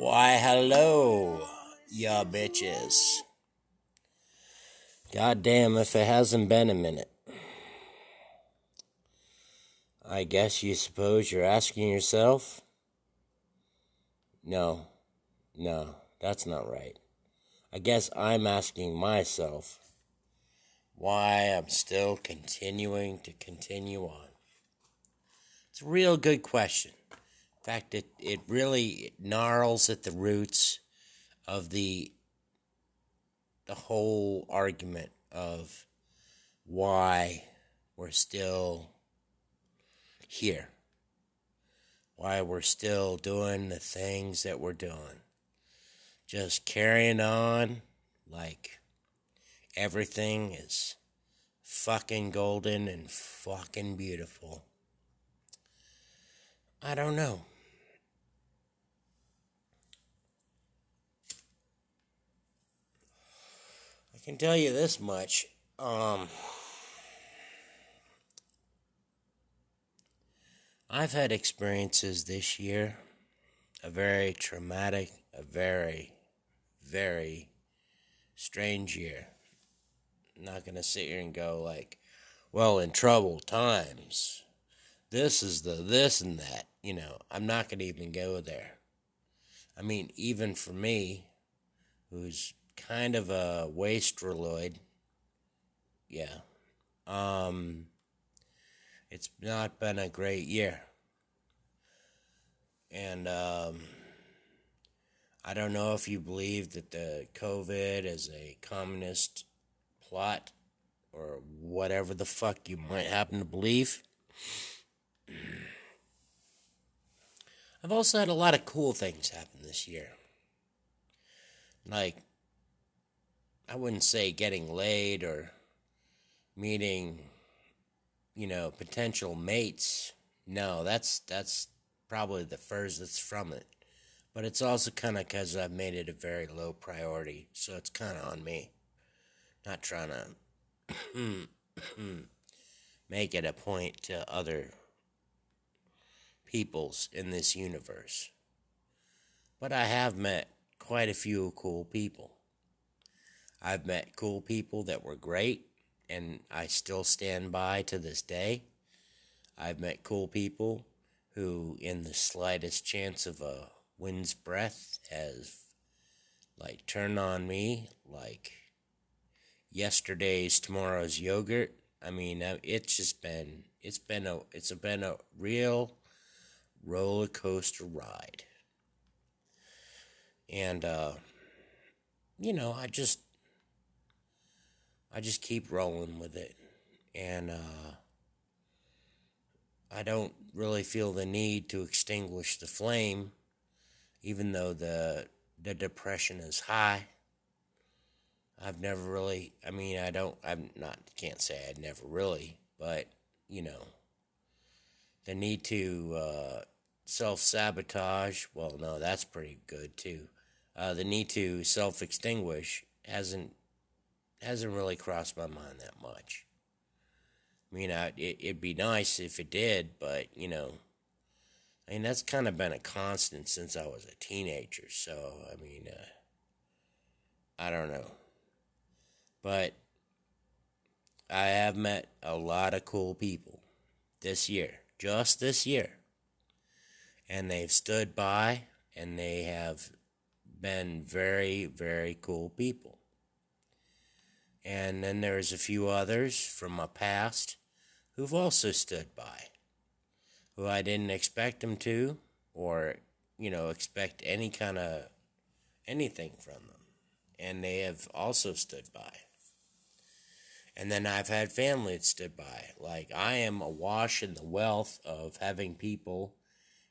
Why, hello, ya bitches. God damn if it hasn't been a minute. I guess you suppose you're asking yourself? No, no, that's not right. I guess I'm asking myself why I'm still continuing to continue on. It's a real good question. In fact, it, it really gnarls at the roots of the the whole argument of why we're still here. Why we're still doing the things that we're doing. Just carrying on like everything is fucking golden and fucking beautiful. I don't know. I can tell you this much. Um, I've had experiences this year, a very traumatic, a very, very strange year. I'm not going to sit here and go like, well, in troubled times, this is the this and that. You know, I'm not going to even go there. I mean, even for me, who's kind of a wastroloid, yeah, um, it's not been a great year. And um, I don't know if you believe that the COVID is a communist plot or whatever the fuck you might happen to believe. I've also had a lot of cool things happen this year. Like, I wouldn't say getting laid or meeting, you know, potential mates. No, that's that's probably the furthest from it. But it's also kind of because I've made it a very low priority, so it's kind of on me. Not trying to make it a point to other peoples in this universe. But I have met quite a few cool people. I've met cool people that were great, and I still stand by to this day. I've met cool people who, in the slightest chance of a wind's breath, has like turned on me like yesterday's tomorrow's yogurt. I mean, uh, it's just been it's been a it's been a real roller coaster ride. And uh you know, I just I just keep rolling with it. And uh I don't really feel the need to extinguish the flame even though the the depression is high. I've never really I mean I don't I'm not can't say I'd never really, but you know the need to uh, self sabotage, well, no, that's pretty good too. Uh, the need to self extinguish hasn't hasn't really crossed my mind that much. I mean, I, it, it'd be nice if it did, but you know, I mean that's kind of been a constant since I was a teenager. So I mean, uh, I don't know, but I have met a lot of cool people this year just this year. And they've stood by and they have been very, very cool people. And then there's a few others from my past who've also stood by, who I didn't expect them to, or, you know, expect any kind of anything from them. And they have also stood by. And then I've had family that stood by. Like, I am awash in the wealth of having people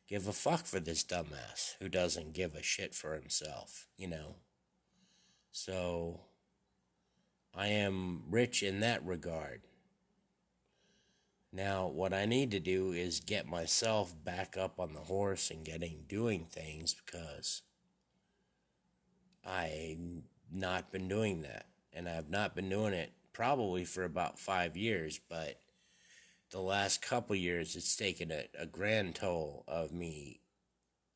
give a fuck for this dumbass who doesn't give a shit for himself, you know? So, I am rich in that regard. Now, what I need to do is get myself back up on the horse and getting doing things because I've not been doing that. And I've not been doing it probably for about five years, but the last couple years it's taken a, a grand toll of me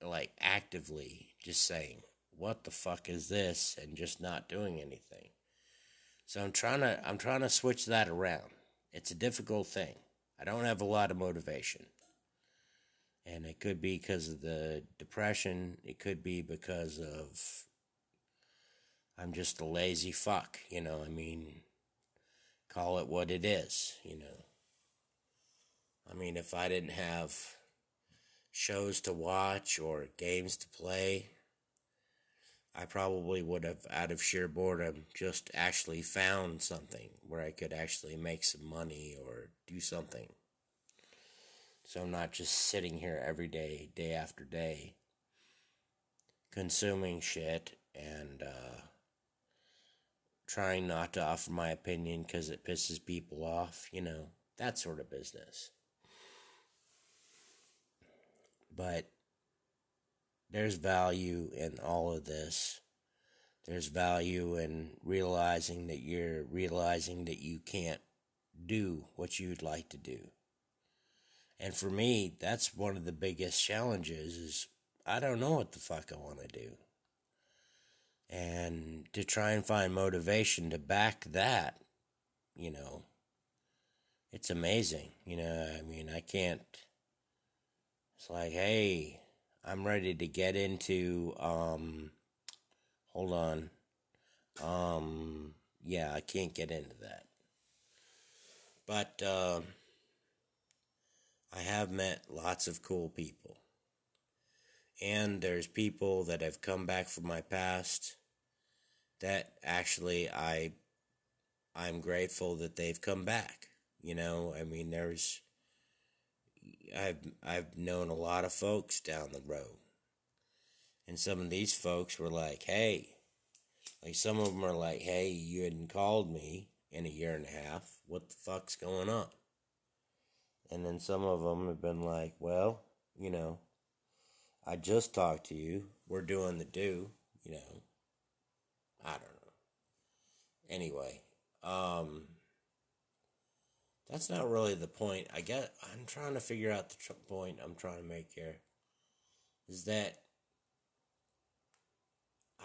like actively just saying, "What the fuck is this?" and just not doing anything. So I'm trying to I'm trying to switch that around. It's a difficult thing. I don't have a lot of motivation. And it could be because of the depression, it could be because of I'm just a lazy fuck, you know, I mean, call it what it is, you know. I mean, if I didn't have shows to watch or games to play, I probably would have, out of sheer boredom, just actually found something where I could actually make some money or do something. So I'm not just sitting here every day, day after day, consuming shit and uh, trying not to offer my opinion because it pisses people off, you know, that sort of business. But there's value in all of this. There's value in realizing that you're realizing that you can't do what you'd like to do. And for me, that's one of the biggest challenges is I don't know what the fuck I want to do. And to try and find motivation to back that, you know, it's amazing. You know, I mean, I can't it's like, hey, I'm ready to get into um hold on. Um yeah, I can't get into that. But uh, I have met lots of cool people. And there's people that have come back from my past that actually I I'm grateful that they've come back. You know, I mean there's I've I've known a lot of folks down the road. And some of these folks were like, "Hey, like some of them are like, "Hey, you hadn't called me in a year and a half. What the fuck's going on?" And then some of them have been like, "Well, you know, I just talked to you. We're doing the do, you know. I don't know. Anyway, um that's not really the point. I get I'm trying to figure out the tr- point I'm trying to make here is that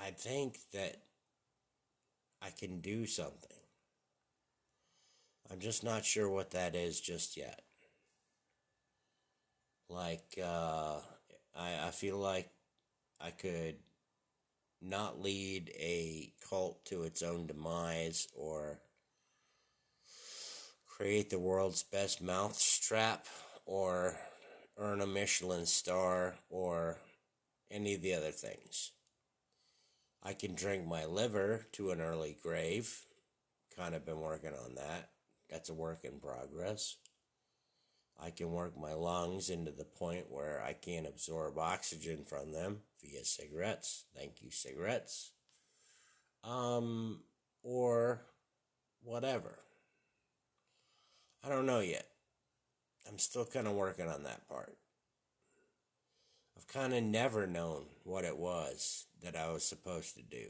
I think that I can do something. I'm just not sure what that is just yet. Like, uh, I, I feel like I could not lead a cult to its own demise or create the world's best mouth strap or earn a Michelin star or any of the other things. I can drink my liver to an early grave. Kind of been working on that. That's a work in progress. I can work my lungs into the point where I can't absorb oxygen from them via cigarettes. Thank you, cigarettes. Um, or whatever. I don't know yet. I'm still kind of working on that part. I've kind of never known what it was that I was supposed to do.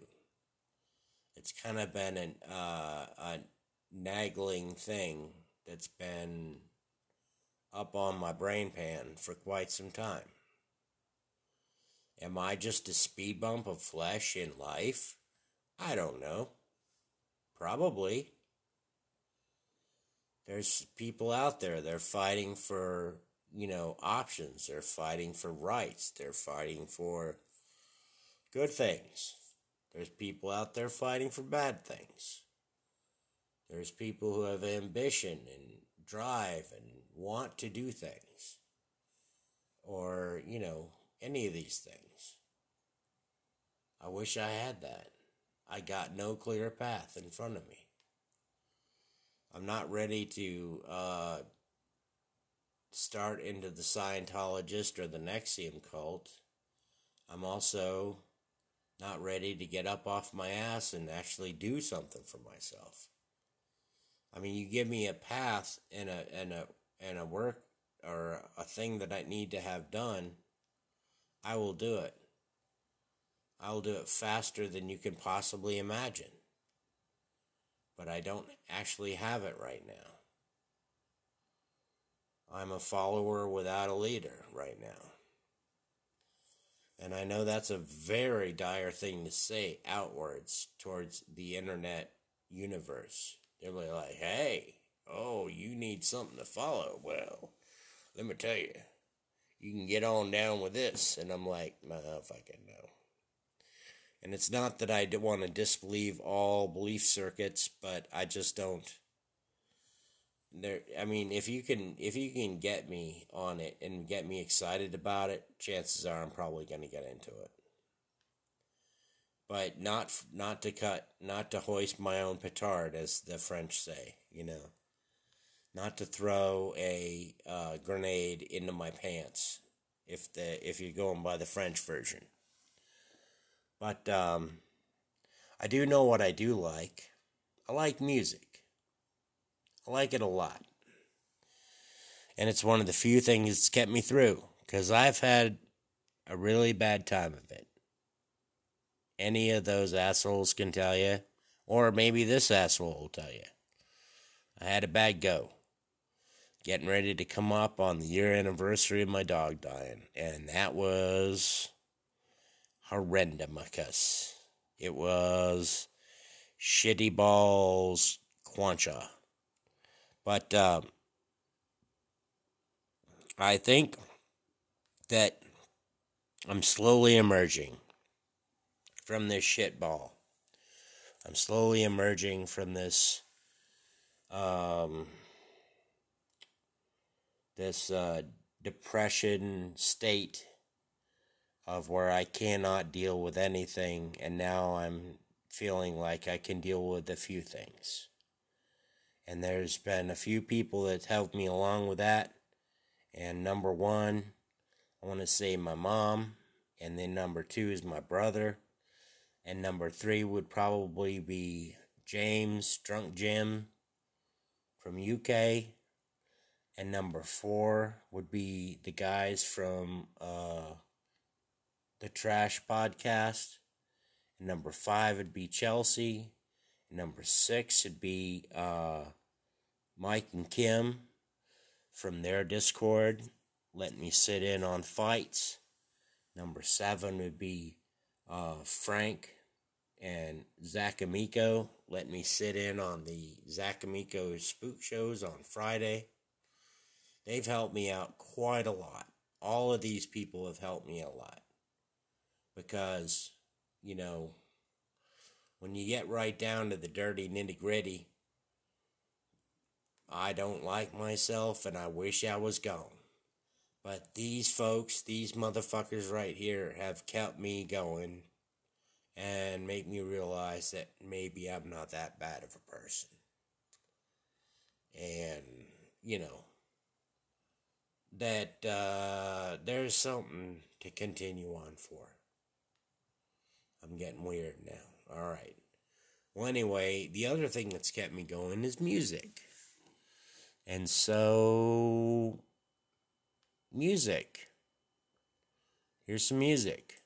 It's kind of been an, uh, a nagging thing that's been up on my brain pan for quite some time. Am I just a speed bump of flesh in life? I don't know. Probably. There's people out there, they're fighting for, you know, options. They're fighting for rights. They're fighting for good things. There's people out there fighting for bad things. There's people who have ambition and drive and want to do things. Or, you know, any of these things. I wish I had that. I got no clear path in front of me. I'm not ready to uh, start into the Scientologist or the NXIVM cult. I'm also not ready to get up off my ass and actually do something for myself. I mean, you give me a path and a and a and a work or a thing that I need to have done, I will do it. I will do it faster than you can possibly imagine. But I don't actually have it right now. I'm a follower without a leader right now. And I know that's a very dire thing to say outwards towards the internet universe. They're like, hey, oh, you need something to follow. Well, let me tell you, you can get on down with this. And I'm like, no, fucking no. And it's not that I want to disbelieve all belief circuits, but I just don't there i mean if you can if you can get me on it and get me excited about it chances are i'm probably going to get into it. But not not to cut not to hoist my own petard as the french say you know. Not to throw a uh, grenade into my pants if the if you're going by the french version but um i do know what i do like i like music I like it a lot. And it's one of the few things that's kept me through because I've had a really bad time of it. Any of those assholes can tell you, or maybe this asshole will tell you. I had a bad go. Getting ready to come up on the year anniversary of my dog dying, and that was horrendous. It was shitty balls quancha. But uh, I think that I'm slowly emerging from this shitball. I'm slowly emerging from this um, this uh, depression state of where I cannot deal with anything, and now I'm feeling like I can deal with a few things. And there's been a few people that helped me along with that. And number one, I want to say my mom. And then number two is my brother. And number three would probably be James, Drunk Jim from UK. And number four would be the guys from uh, the Trash Podcast. And number five would be Chelsea. Number six would be uh, Mike and Kim from their Discord. Let me sit in on fights. Number seven would be uh, Frank and Zach Amico. Let me sit in on the Zach Amico spook shows on Friday. They've helped me out quite a lot. All of these people have helped me a lot. Because, you know, when you get right down to the dirty nitty gritty, I don't like myself and I wish I was gone. But these folks, these motherfuckers right here, have kept me going and make me realize that maybe I'm not that bad of a person. And, you know, that uh, there's something to continue on for. I'm getting weird now. All right. Well, anyway, the other thing that's kept me going is music. And so, music. Here's some music.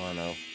Mono.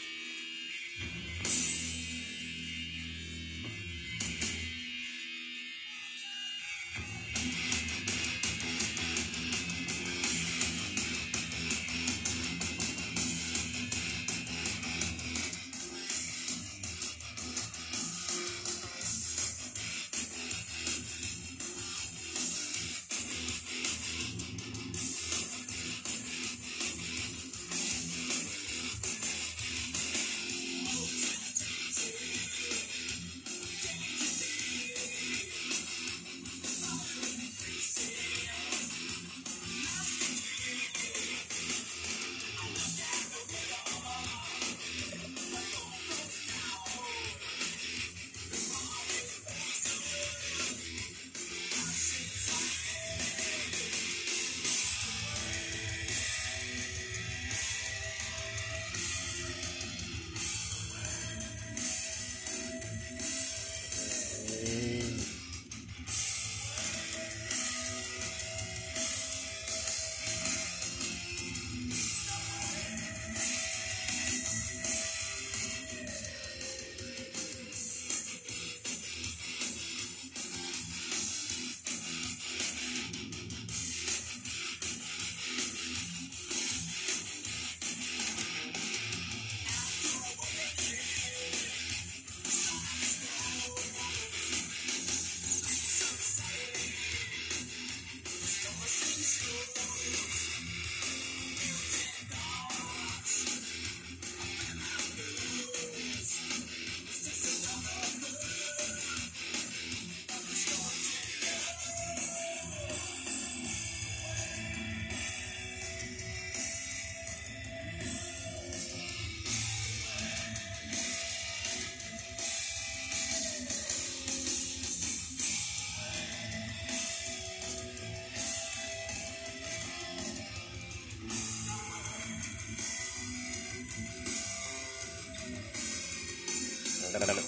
Da, da, da, da.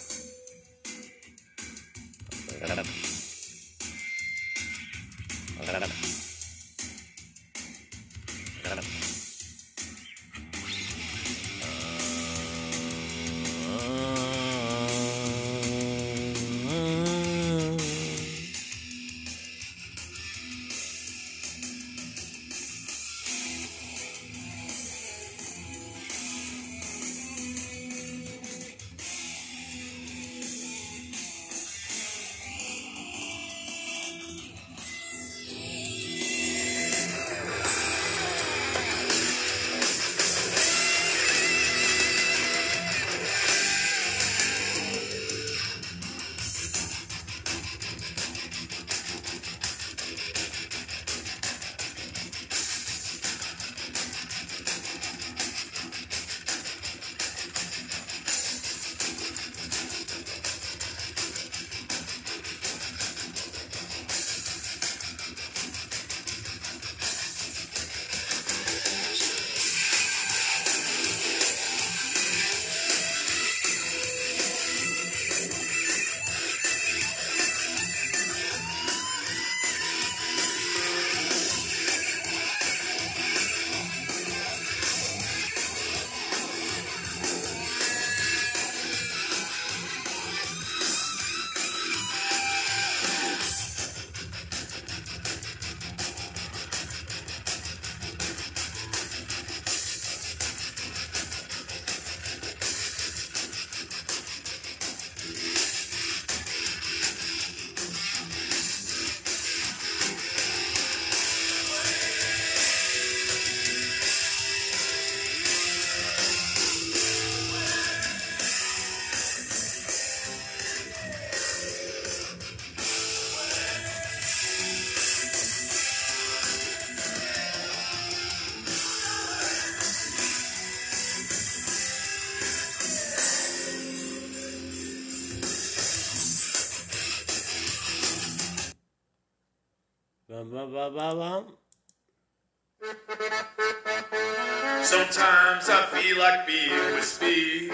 Sometimes I feel like being wispy.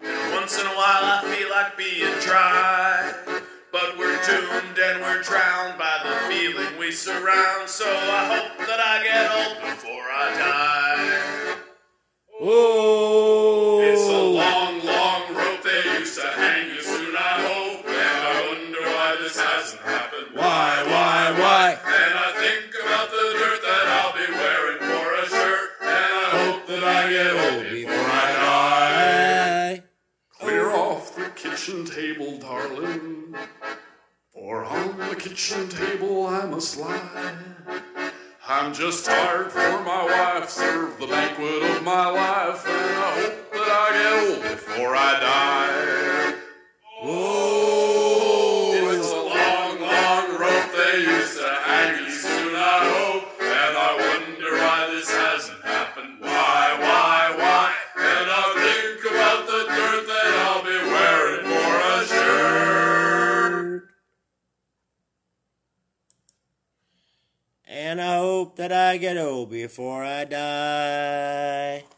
And once in a while I feel like being dry. But we're doomed and we're drowned by the feeling we surround. So I hope that I get old before I die. Oh. Kitchen table, darling. For on the kitchen table I must lie. I'm just tired for my wife, serve the banquet of my life, and I hope that I get old before I die. That I get old before I die.